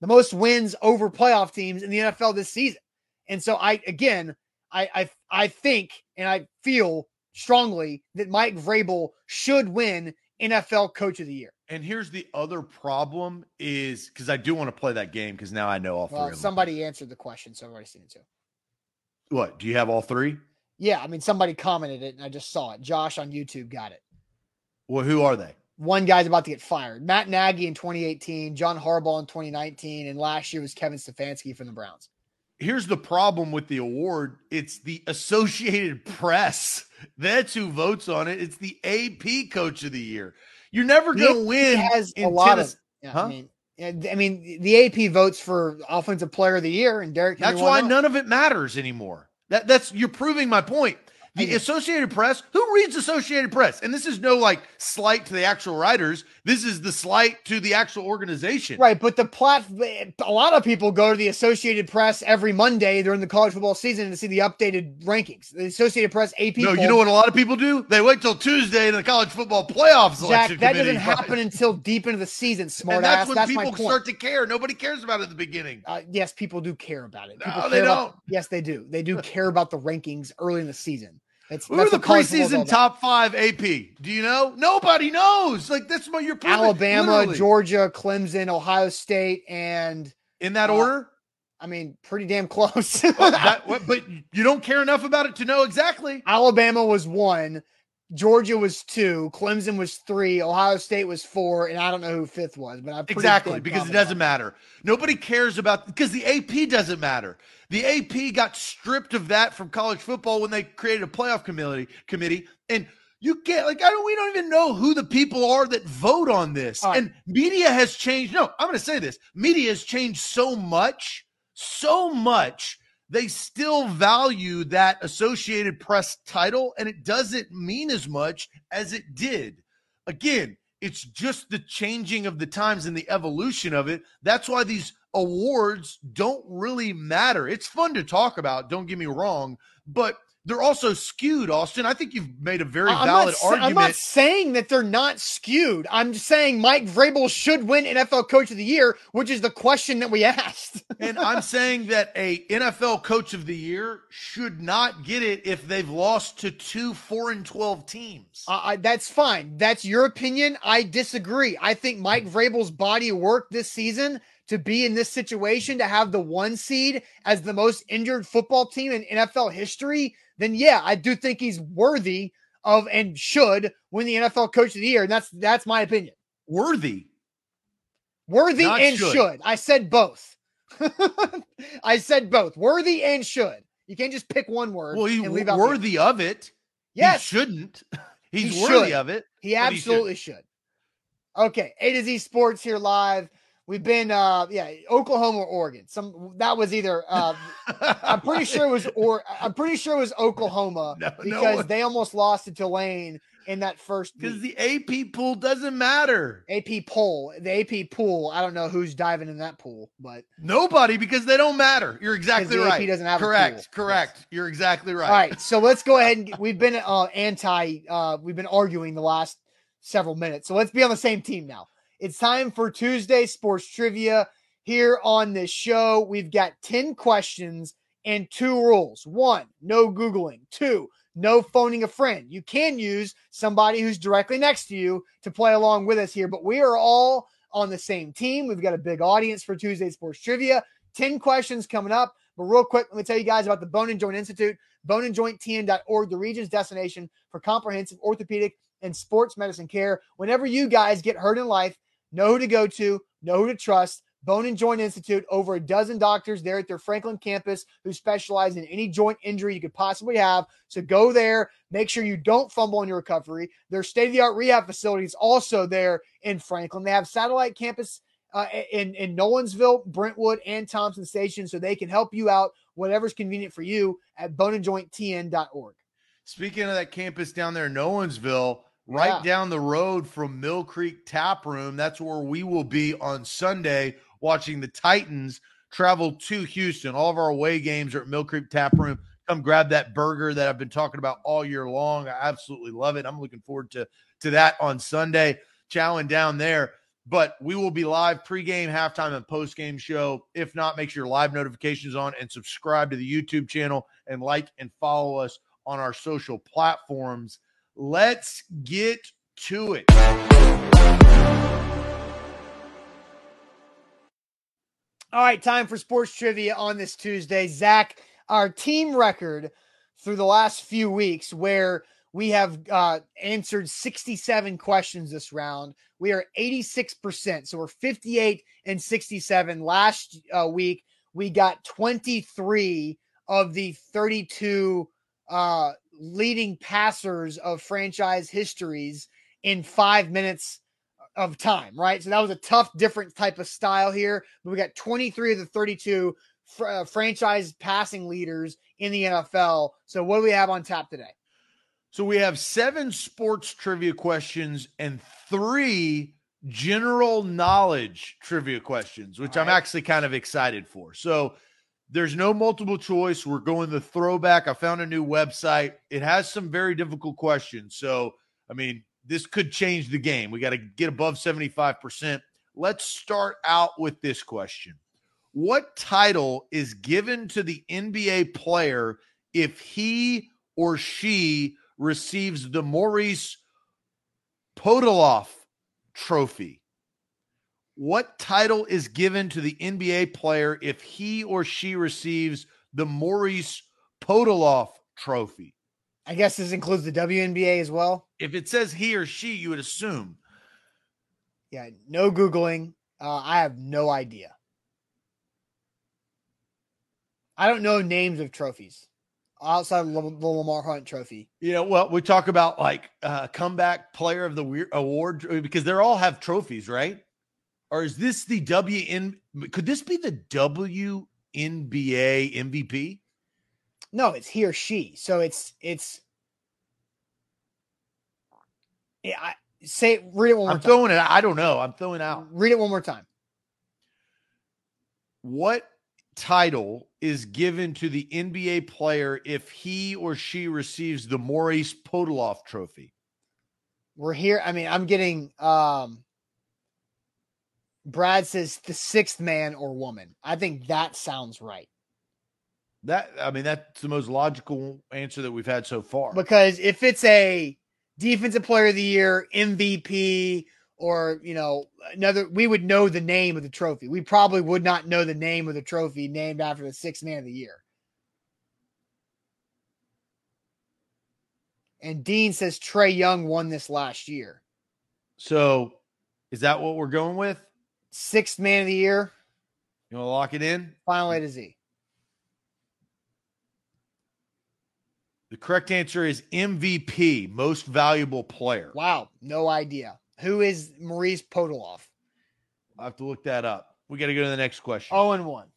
The most wins over playoff teams in the NFL this season. And so I again, I I I think and I feel strongly that Mike Vrabel should win NFL Coach of the Year. And here's the other problem is because I do want to play that game because now I know all well, three. Somebody answered the question, so I've already seen it too. What? Do you have all three? Yeah, I mean somebody commented it and I just saw it. Josh on YouTube got it. Well, who are they? one guy's about to get fired. Matt Nagy in 2018, John Harbaugh in 2019, and last year was Kevin Stefanski from the Browns. Here's the problem with the award it's the Associated Press. That's who votes on it. It's the AP Coach of the Year. You're never going to win. Has a lot of. Yeah, huh? I mean, I mean, the AP votes for Offensive Player of the Year, and Derek. That's why none of it matters anymore. That that's you're proving my point. The Associated Press, who reads Associated Press? And this is no like slight to the actual writers. This is the slight to the actual organization. Right. But the plat, a lot of people go to the Associated Press every Monday during the college football season to see the updated rankings. The Associated Press AP. No, you know what a lot of people do? They wait till Tuesday in the college football playoffs selection. Jack, that doesn't <laughs> happen until deep into the season, smart and that's ass. When that's people start to care. Nobody cares about it at the beginning. Uh, yes, people do care about it. People no, they don't. About, yes, they do. They do <laughs> care about the rankings early in the season. It's, Who are the preseason top five AP? Do you know? Nobody knows. Like that's what you're proving. Alabama, literally. Georgia, Clemson, Ohio State, and in that uh, order. I mean, pretty damn close. <laughs> well, that, but you don't care enough about it to know exactly. Alabama was one, Georgia was two, Clemson was three, Ohio State was four, and I don't know who fifth was, but I'm exactly because it doesn't matter. Nobody cares about because the AP doesn't matter. The AP got stripped of that from college football when they created a playoff committee committee. And you get like I don't we don't even know who the people are that vote on this. Right. And media has changed. No, I'm gonna say this. Media has changed so much, so much. They still value that Associated Press title, and it doesn't mean as much as it did. Again, it's just the changing of the times and the evolution of it. That's why these awards don't really matter. It's fun to talk about, don't get me wrong, but they're also skewed, Austin. I think you've made a very I'm valid not, argument. I'm not saying that they're not skewed. I'm just saying Mike Vrabel should win NFL Coach of the Year, which is the question that we <laughs> asked. and I'm saying that a NFL Coach of the Year should not get it if they've lost to two four and twelve teams. Uh, that's fine. That's your opinion. I disagree. I think Mike Vrabel's body work this season to be in this situation to have the one seed as the most injured football team in NFL history, then yeah, I do think he's worthy of and should win the NFL Coach of the Year. And that's that's my opinion. Worthy. Worthy Not and should. should. I said both. <laughs> I said both. Worthy and should. You can't just pick one word. Well, he's worthy of it. Yes. He shouldn't. <laughs> He's he worthy should. of it. He absolutely he should. should. Okay. A to Z Sports here live. We've been, uh, yeah, Oklahoma or Oregon. Some that was either. Uh, <laughs> I'm pretty sure it was, or I'm pretty sure it was Oklahoma <laughs> no, because no they almost lost to Tulane in that first. Because the AP pool doesn't matter. AP pool, the AP pool. I don't know who's diving in that pool, but nobody because they don't matter. You're exactly right. AP doesn't have correct. Correct. Yes. You're exactly right. All right, so let's go ahead and we've been uh, anti. Uh, we've been arguing the last several minutes, so let's be on the same team now. It's time for Tuesday Sports Trivia here on this show. We've got 10 questions and two rules. One, no Googling. Two, no phoning a friend. You can use somebody who's directly next to you to play along with us here, but we are all on the same team. We've got a big audience for Tuesday Sports Trivia. 10 questions coming up. But real quick, let me tell you guys about the Bone and Joint Institute, boneandjointtn.org, the region's destination for comprehensive orthopedic and sports medicine care. Whenever you guys get hurt in life, know who to go to, know who to trust. Bone and Joint Institute, over a dozen doctors there at their Franklin campus who specialize in any joint injury you could possibly have. So go there, make sure you don't fumble in your recovery. Their state of the art rehab facility is also there in Franklin. They have satellite campus uh, in, in Nolensville, Brentwood, and Thompson Station, so they can help you out, whatever's convenient for you at boneandjointtn.org. Speaking of that campus down there in Nolensville, right yeah. down the road from Mill Creek Tap Room. That's where we will be on Sunday watching the Titans travel to Houston. All of our away games are at Mill Creek Tap Room. Come grab that burger that I've been talking about all year long. I absolutely love it. I'm looking forward to to that on Sunday, chowing down there. But we will be live pregame, halftime, and postgame show. If not, make sure your live notifications on and subscribe to the YouTube channel and like and follow us on our social platforms. Let's get to it. All right, time for sports trivia on this Tuesday. Zach, our team record through the last few weeks where We have uh, answered 67 questions this round. We are 86%. So we're 58 and 67. Last uh, week, we got 23 of the 32 uh, leading passers of franchise histories in five minutes of time, right? So that was a tough, different type of style here. But we got 23 of the 32 fr- uh, franchise passing leaders in the NFL. So what do we have on tap today? So we have seven sports trivia questions and three general knowledge trivia questions, which I'm actually kind of excited for. So there's no multiple choice. We're going the throwback. I found a new website. It has some very difficult questions. So, I mean, this could change the game. We got to get above 75%. Let's start out with this question What title is given to the NBA player if he or she receives the Maurice Podoloff Trophy. What title is given to the NBA player if he or she receives the Maurice Podoloff Trophy? I guess this includes the WNBA as well. If it says he or she, you would assume. Yeah, no Googling. Uh, I have no idea. I don't know names of trophies outside of the Lamar Hunt Trophy. Yeah, well, we talk about like uh, comeback player of the weird award because they all have trophies, right? Or is this the WN? Could this be the WNBA MVP? No, it's he or she. So it's it's. Yeah, I say read it one more I'm time. throwing it. I don't know. I'm throwing out. Read it one more time. What title is given to the NBA player if he or she receives the Maurice Podoloff trophy? We're here. I mean, I'm getting um Brad says the sixth man or woman. I think that sounds right. That I mean, that's the most logical answer that we've had so far. Because if it's a defensive player of the year, MVP, or you know another we would know the name of the trophy we probably would not know the name of the trophy named after the sixth man of the year and dean says Trae Young won this last year so is that what we're going with sixth man of the year you want to lock it in final a to z the correct answer is mvp most valuable player wow no idea who is Maurice Podoloff? I have to look that up. We got to go to the next question. Oh, and one.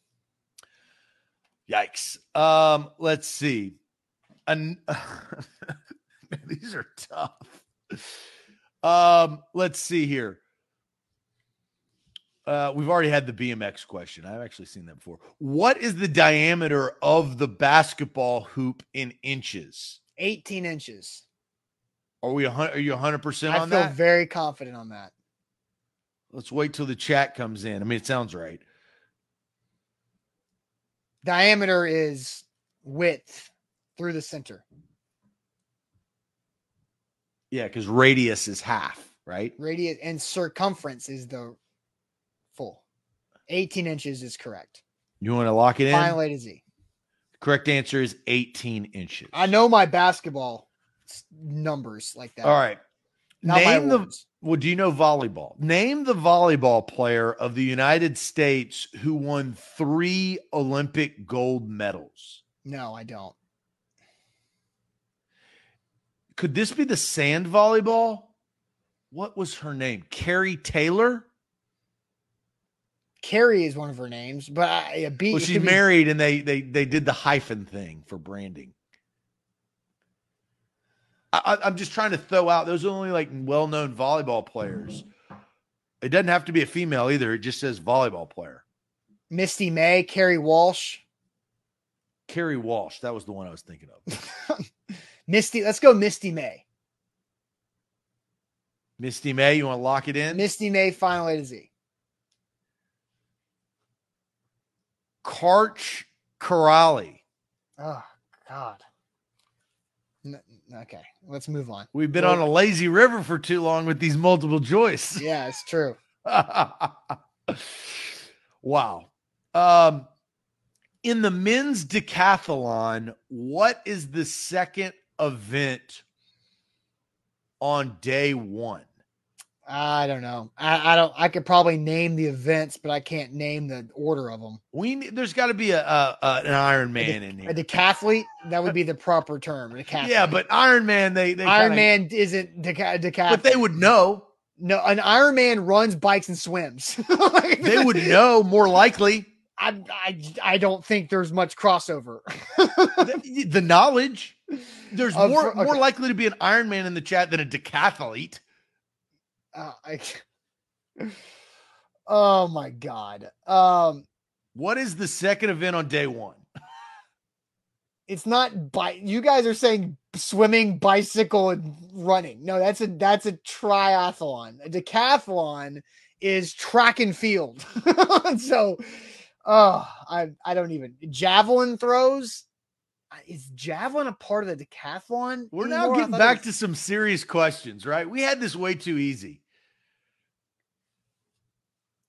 Yikes. Um, let's see. An- <laughs> these are tough. Um, let's see here. Uh, we've already had the BMX question. I've actually seen that before. What is the diameter of the basketball hoop in inches? 18 inches. Are we? Are you 100 percent on that? I feel very confident on that. Let's wait till the chat comes in. I mean, it sounds right. Diameter is width through the center. Yeah, because radius is half, right? Radius and circumference is the. 18 inches is correct. You want to lock it in? Final A to Z. correct answer is 18 inches. I know my basketball numbers like that. All right. Not Name the well, do you know volleyball? Name the volleyball player of the United States who won three Olympic gold medals. No, I don't. Could this be the sand volleyball? What was her name? Carrie Taylor? Carrie is one of her names, but I, B, well, she's married, and they they they did the hyphen thing for branding. I, am just trying to throw out those are only like well-known volleyball players. It doesn't have to be a female either. It just says volleyball player. Misty May, Kerri Walsh. Kerri Walsh. That was the one I was thinking of. <laughs> Misty, let's go Misty May. Misty May, you want to lock it in? Misty May, final A to Z. Karch Kiraly. Oh, God. Okay, let's move on. We've been on a lazy river for too long with these multiple choice. <laughs> Yeah, it's true. wow. Um, in the men's decathlon, what is the second event on day one? I don't know. I, I don't. I could probably name the events, but I can't name the order of them. We there's got to be a, a, a an Iron Man in here. A decathlete that would be the proper term. A decathlete. Yeah, but Iron Man they they Iron kinda- Man isn't deca- decathlete. but they would know. no, an Iron Man runs bikes and swims. <laughs> Like, They would know more likely I, I I don't think there's much crossover. the, the knowledge. There's Of- more okay. more likely to be an Iron Man in the chat than a decathlete. Uh, <laughs> I, oh my god. Um, What is the second event on day one? it's not bike. You guys are saying swimming, bicycle, and running. No, that's a that's a triathlon. A decathlon is track and field. <laughs> so, oh, I I don't even javelin throws. Is javelin a part of the decathlon? We're now anymore? I getting back was- to some serious questions, right? We had this way too easy.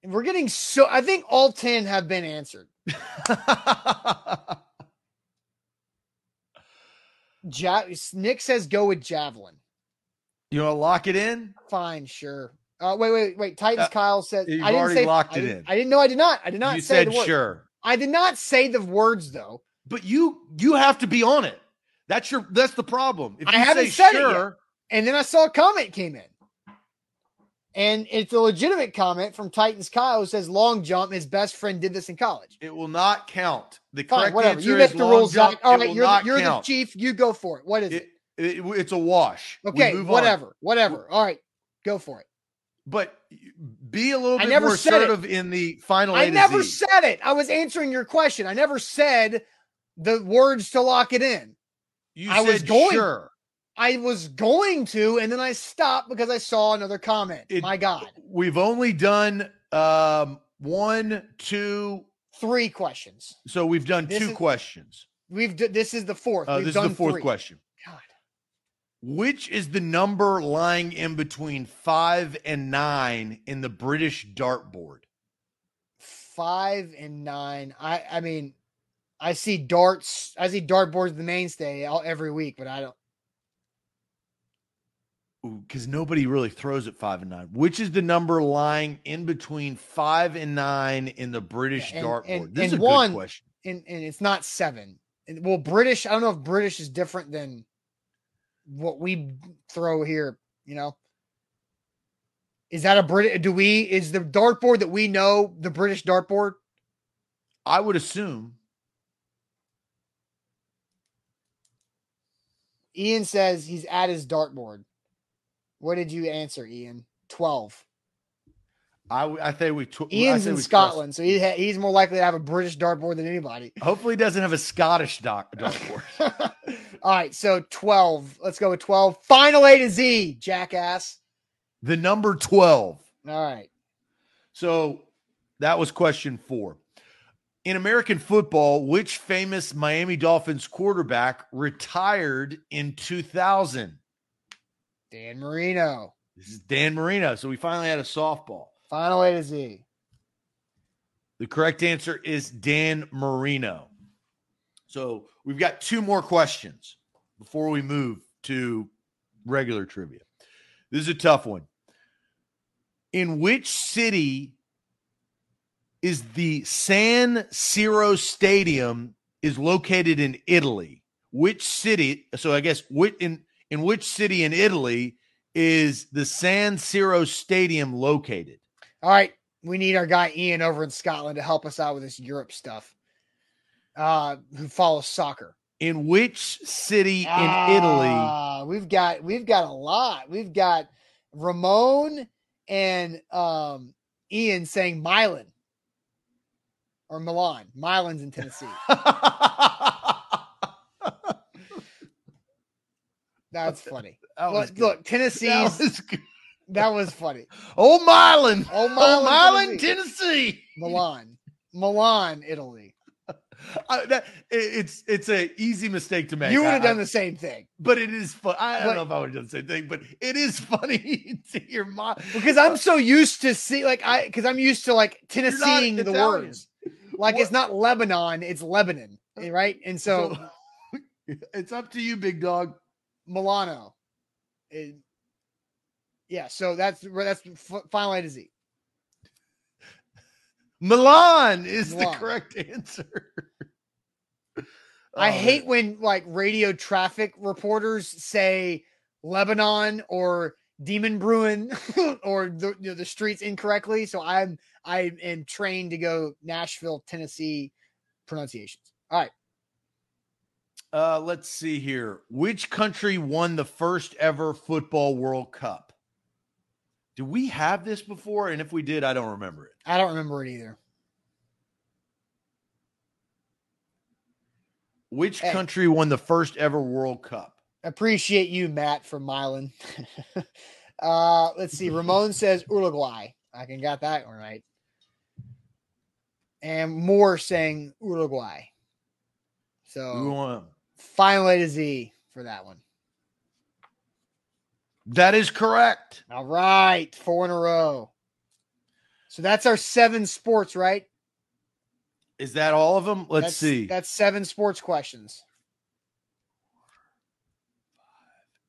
We're getting so. I think all ten have been answered. <laughs> Ja- Nick says go with javelin. you want to lock it in? Fine, sure. Uh, wait, wait, wait. Titans Uh, Kyle said you've I didn't already say locked I it didn't- in. I didn't know. I did not. I did not you say said sure. I did not say the words though. But you you have to be on it. That's your that's the problem. If I you haven't said it yet. sure, And then I saw a comment came in. And it's a legitimate comment from Titans Kyle who says long jump, his best friend did this in college. it will not count. The Fine, correct whatever. answer You is the long rules, jump. All right, you're, the, you're the chief. You go for it. What is it? It, it- it's a wash. Okay, move on. whatever, whatever. All right, go for it. But be a little I bit never more said it. assertive in the final. I never Z. said it. I was answering your question. I never said the words to lock it in. You I said was going- sure. I was going to, and then I stopped because I saw another comment. It- My God, We've only done um one, two. three questions. So we've done This two is- questions. We've d- this is the fourth. Uh, We've this is the fourth three. question. God, Which is the number lying in between five and nine in the British dartboard? five and nine. I I mean, I see darts. I see dartboards the mainstay all, every week, but I don't. Because nobody really throws at five and nine. Which is the number lying in between five and nine in the British and- dartboard? and- this is a one- good question. And and it's not seven. And, well, British. I don't know if British is different than what we throw here. You know. Is that a Brit? Do we? Is the dartboard that we know the British dartboard? I would assume Ian says he's at his dartboard. What did you answer, Ian? Twelve. I think we. Tw- I Ian's in Scotland, so he ha- he's more likely to have a British dartboard than anybody. Hopefully, he doesn't have a Scottish doc- <laughs> dartboard. All right, so 12. Let's go with 12. Final A to Z, jackass. the number twelve. All right. So that was question four. In American football, which famous Miami Dolphins quarterback retired in 2000? Dan Marino. This is Dan Marino. So we finally had a softball. Final A to Z. The correct answer is Dan Marino. So we've got two more questions before we move to regular trivia. This is a tough one. In which city is the San Siro Stadium is located in Italy? Which city? So I guess which in in which city in Italy is the San Siro Stadium located? All right. We need our guy Ian over in Scotland to help us out with this Europe stuff. Uh, who follows soccer. In which city in Italy? Ah, We've got we've got a lot. We've got Ramon and um Ian saying Milan or Milan. Milan's in <laughs> Tennessee. <laughs> That's funny. That Look, good. look, That Tennessee's was good. that was funny. Old Milan. Old Old Milan, Milan, Tennessee. Tennessee. Milan. Milan, Italy. <laughs> I- that- it- it's it's a easy mistake to make. You would have done the same thing. but it is fun. I, I don't know if I would have done the same thing, but it is <laughs> funny to hear my Because I'm so used to see like I because I'm used to like Tennesseeing the Italian. words. Like it's not Lebanon, it's Lebanon. eh, Right. And so <laughs> it's up to you, big dog. Milano. Yeah, so that's that's final A to Z. Milan is Milan. the correct answer. I Oh, hate when like radio traffic reporters say Lebanon or Demonbreun <laughs> or the you know, the streets incorrectly. So I'm I am trained to go Nashville, Tennessee pronunciations. All right. Uh, let's see here. Which country won the first ever football World Cup? Do we have this before? And if we did, I don't remember it. I don't remember it either. Which Hey. country won the first ever World Cup? Appreciate you, Matt, from Milan. <laughs> uh, let's see. Ramon says Uruguay. I can got that one right. And Moore saying Uruguay. So won. Final A to Z for that one. That is correct. All right, four in a row. So that's our seven sports, right? Is that all of them? Let's That's- see. That's seven sports questions.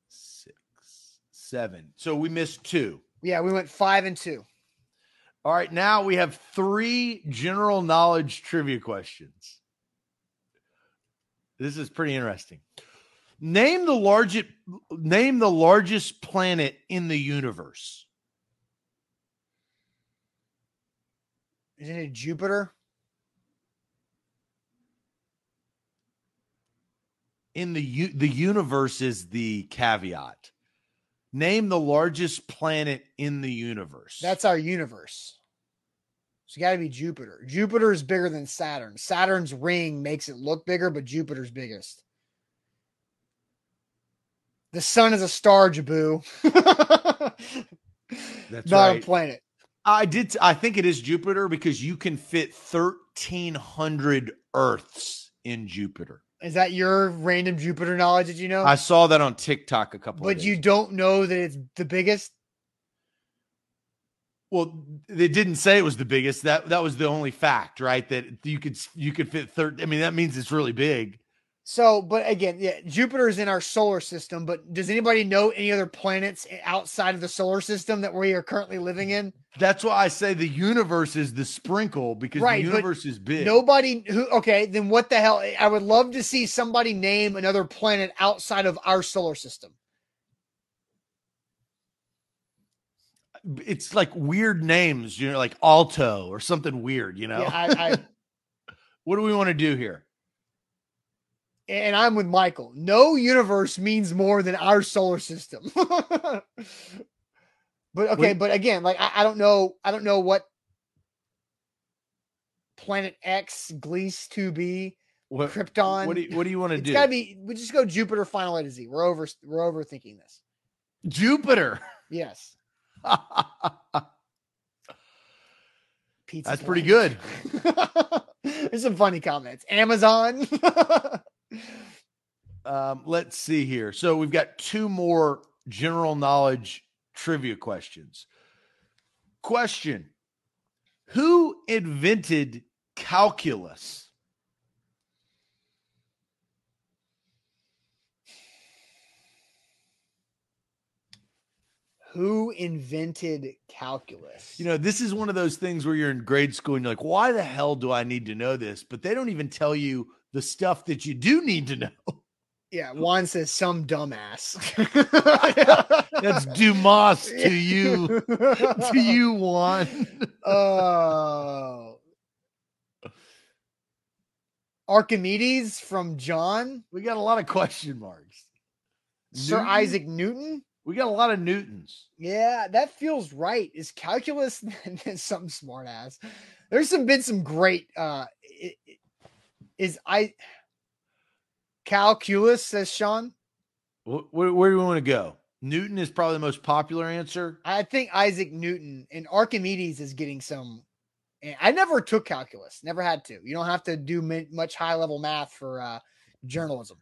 Six, seven. So we missed two. Yeah, we went five and two. All right, now we have three general knowledge trivia questions. This is pretty interesting. Name the largest name the largest planet in the universe. Isn't it Jupiter? In the u- the universe is the caveat. Name the largest planet in the universe. That's our universe. You got to be Jupiter. Jupiter is bigger than Saturn. Saturn's ring makes it look bigger, but Jupiter's biggest. The sun is a star, Jabu. <laughs> That's Not right. a planet. I did. I think it is Jupiter because you can fit thirteen hundred Earths in Jupiter. Is that your random Jupiter knowledge that you know? I saw that on TikTok a couple. of but you don't know that it's the biggest. Well, they didn't say it was the biggest. That that was the only fact, right? That you could you could fit third. I mean, that means it's really big. So, but again, yeah, Jupiter is in our solar system. But does anybody know any other planets outside of the solar system that we are currently living in? That's why I say the universe is the sprinkle because Right, the universe is big. Nobody who okay, then what the hell? I would love to see somebody name another planet outside of our solar system. It's like weird names, you know, like Alto or something weird. You know, Yeah, I, I <laughs> what do we want to do here? and I'm with Michael. No universe means more than our solar system. <laughs> but okay, but again, like I, I don't know, I don't know what planet X, Gliese 2b, What, Krypton. what do you, what do you want to do? gotta be we just go Jupiter final A to Z. We're over we're overthinking this. Jupiter. Yes. <laughs> That's pretty Planet. good. <laughs> There's some funny comments. Amazon. <laughs> Um, let's see here. So we've got two more general knowledge trivia questions. Question Who invented calculus? Who invented calculus? You know, this is one of those things where you're in grade school and you're like, why the hell do I need to know this? But they don't even tell you the stuff that you do need to know. yeah, Juan says some dumbass. <laughs> That's Dumas to you, <laughs> to you, Juan. Oh. Archimedes from John, We got a lot of question marks. Sir Newton? Isaac Newton. We got a lot of Newtons. Yeah, that feels right. Is calculus <laughs> something smart ass? There's some been some great uh is I calculus says Sean. Where, where do we want to go? Newton is probably the most popular answer. I think Isaac Newton and Archimedes is getting some. I never took calculus, never had to. You don't have to do much high level math for uh, journalism.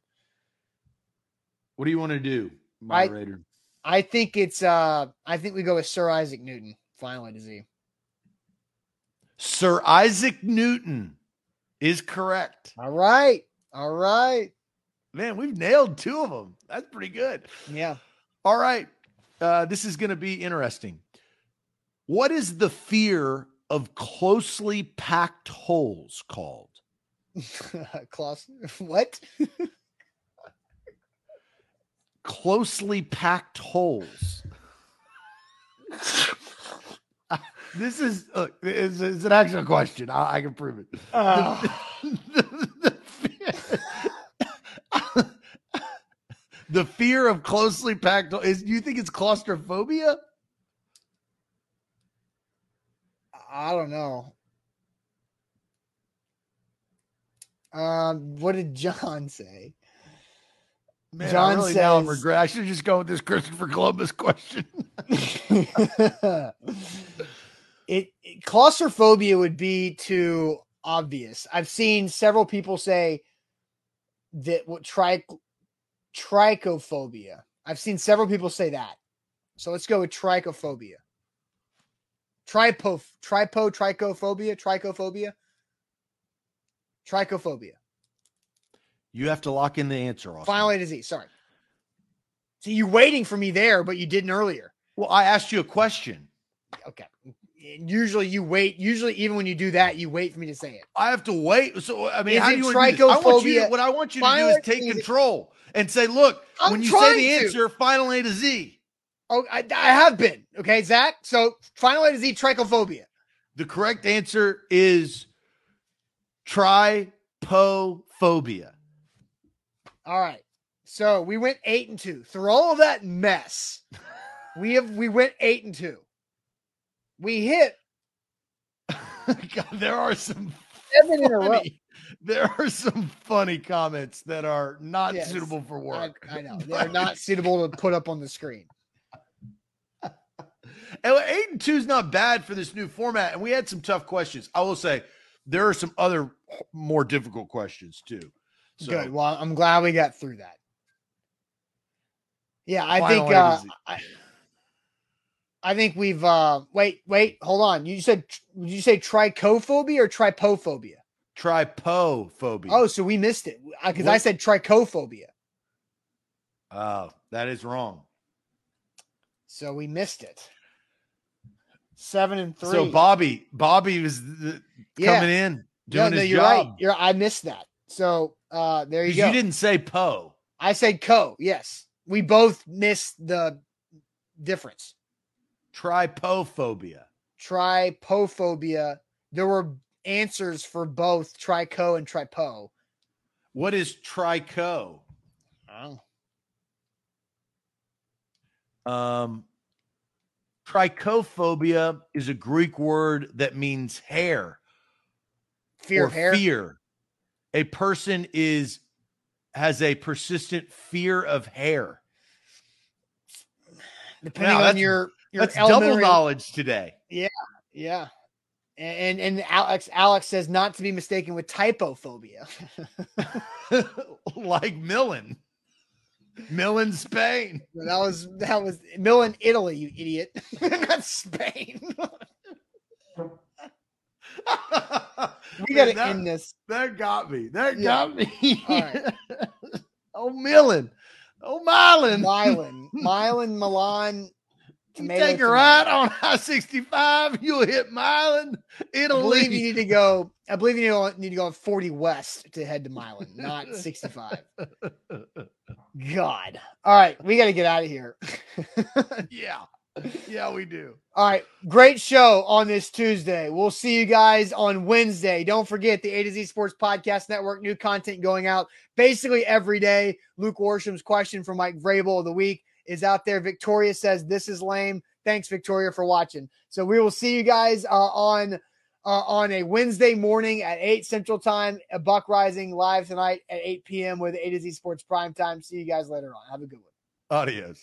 What do you want to do, moderator? I think it's. uh I think we go with Sir Isaac Newton. Finally, to Z. Sir Isaac Newton is correct. All right, all right. Man, we've nailed two of them. That's pretty good. Yeah. All right. Uh, this is going to be interesting. What is the fear of closely packed holes called? Klaus, what? <laughs> closely packed holes. this is uh, it's, it's, an actual question. I, I can prove it. Uh. <laughs> The, fear of closely packed is. You think it's claustrophobia? I don't know. Um, what did John say? Man, John I really says, now I'm regret. I should just go with this Christopher Columbus question. it, <laughs> it claustrophobia would be too obvious. I've seen several people say that what tri trichophobia. I've seen several people say that. So let's go with trichophobia. Tripo, tripo, trichophobia, trichophobia, trichophobia. You have to lock in the answer. Austin. Final A to Z. Sorry. So you're waiting for me there, but you didn't earlier. Well, I asked you a question. Okay. Usually you wait. Usually, even when you do that, you wait for me to say it. I have to wait. So I mean, is how do you trichophobia? I want you to, what I want you to do is take control and say, "Look, I'm when you say the answer, to. final A to Z." Oh, I, I have been okay, Zach. So final A to Z, trichophobia. The correct answer is trypophobia. All right. So we went eight and two. Through all of that mess, <laughs> we have we went eight and two. We hit. <laughs> God, there are some seven in a row. There are some funny comments that are not yes, suitable for work. I, I know they're <laughs> not suitable to put up on the screen. And eight and two is not bad for this new format, and we had some tough questions. I will say there are some other more difficult questions too. So, Good. Well, I'm glad we got through that. Yeah, I think uh, I, I think we've uh wait, wait, hold on. You said did you say trichophobia or trypophobia? Trypophobia. Oh, so we missed it because I said trichophobia. Oh, that is wrong. So we missed it. Seven and three. So Bobby, Bobby was the, yeah. coming in doing yeah, no, his you're job. Right. You're I missed that. So uh, there you go. You didn't say Poe. I said Co. Yes, we both missed the difference. Trypophobia. Trypophobia. There were answers for both trico and tripo. What is trico? Oh. Um, trichophobia is a Greek word that means hair. Fear of hair. Fear a person is has a persistent fear of hair. Depending on your your that's double knowledge today. Yeah, yeah. And and Alex Alex says not to be mistaken with typophobia. <laughs> like Millen. Millen, Spain. That was that was Millen, Italy, you idiot. <laughs> Not Spain. <laughs> <laughs> we got to end this. That got me. That yeah. got me. <laughs> oh, Millen. Oh, Milan. Milan. <laughs> Milan, Milan. You take a right on I 65, you'll hit Milan, Italy. I believe you need to go. I believe you need to go 40 west to head to Milan, not 65. God. All right, we got to get out of here. yeah. <laughs> yeah, we do. All right. Great show on this Tuesday. We'll see you guys on Wednesday. Don't forget the A to Z Sports Podcast Network, new content going out basically every day. Luke Worsham's question for Mike Vrabel of the week is out there. Victoria says, This is lame. Thanks, Victoria, for watching. So we will see you guys uh, on. Uh, on a Wednesday morning at 8 Central Time, a Buck Rising live tonight at 8 p.m. with A to Z Sports Prime Time. See you guys later on. Have a good one. Adios.